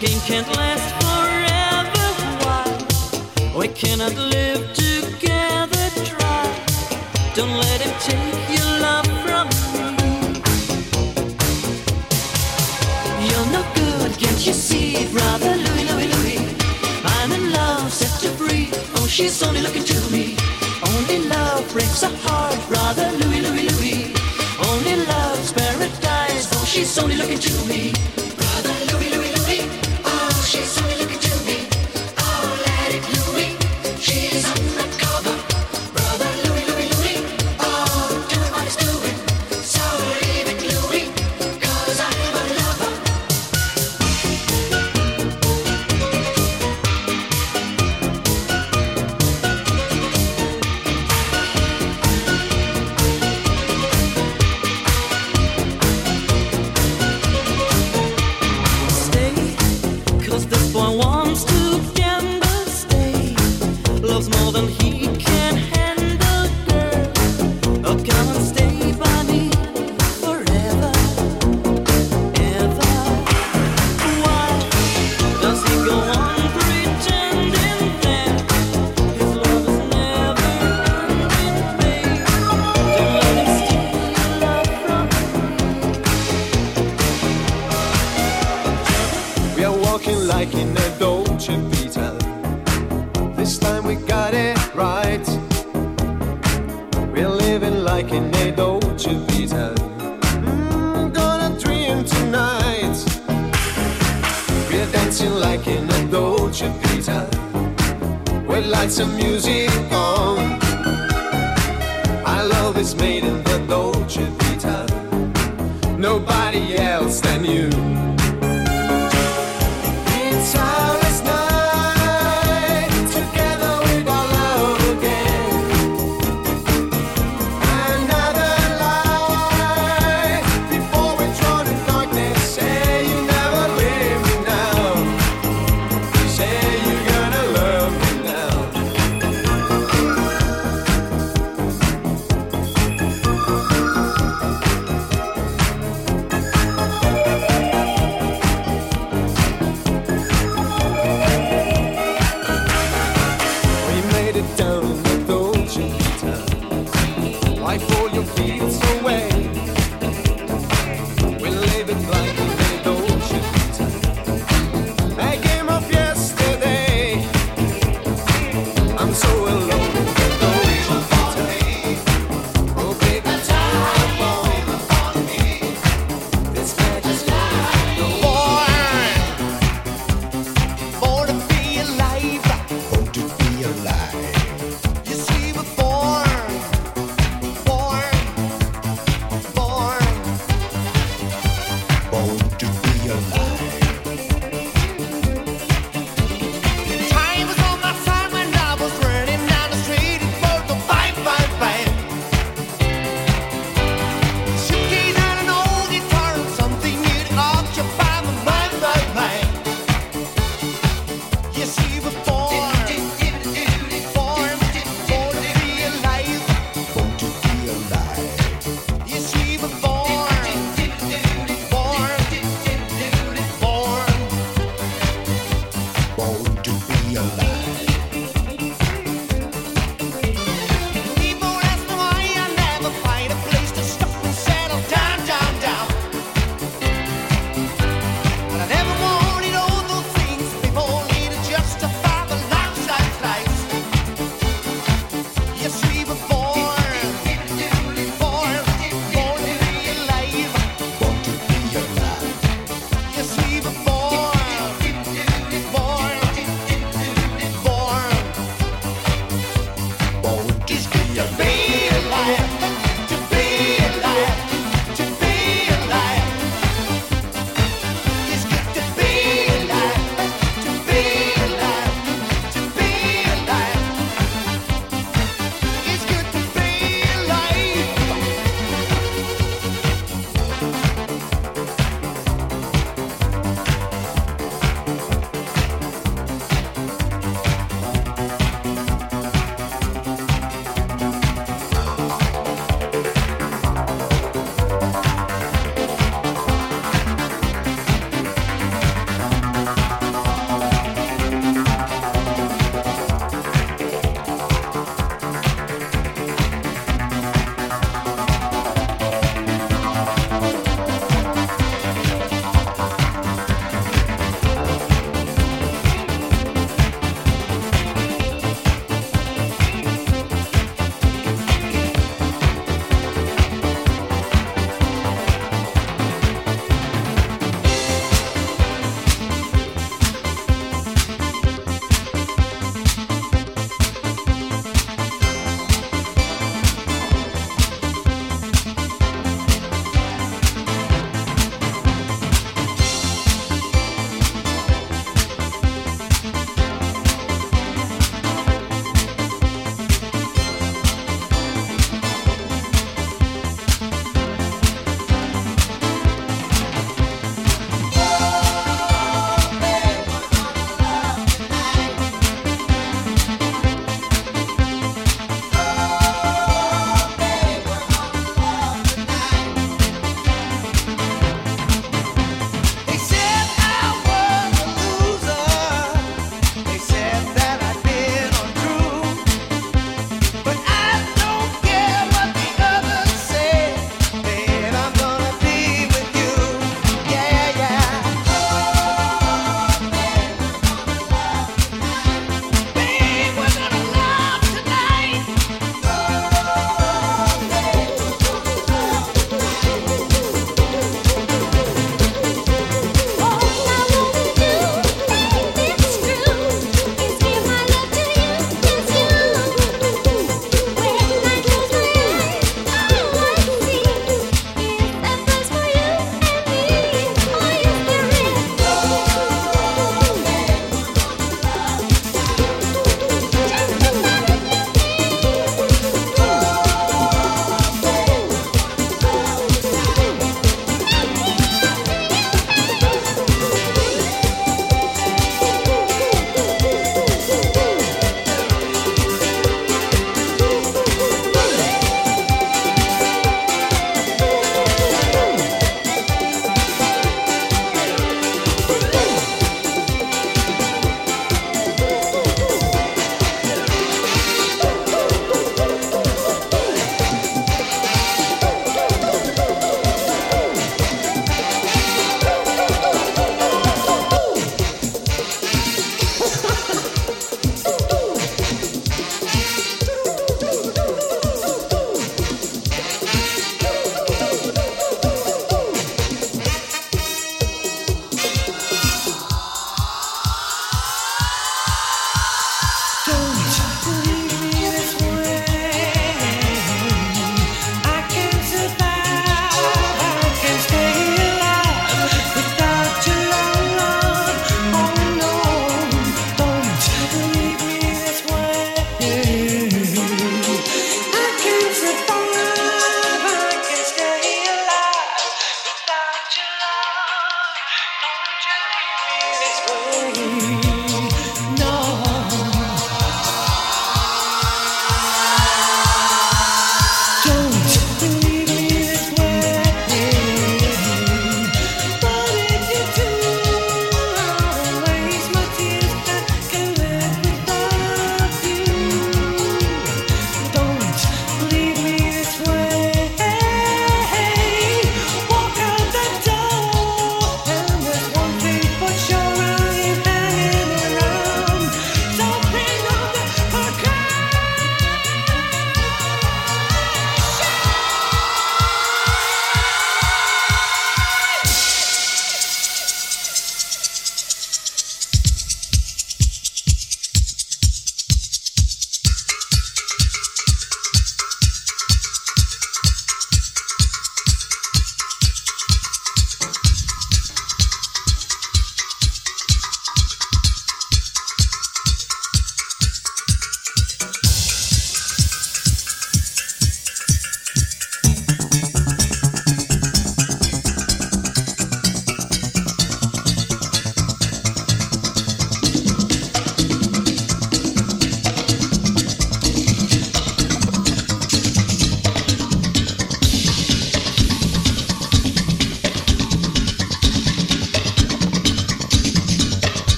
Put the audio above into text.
game can't last forever. Why? We cannot live together. Try. Don't let him take your love from me. You're no good, can't you see, brother Louie, Louie, Louie? I'm in love, set to free. Oh, she's only looking to me. Only love breaks a heart, brother Louie, Louie, Louie. Only love's paradise. Oh, she's only looking to me.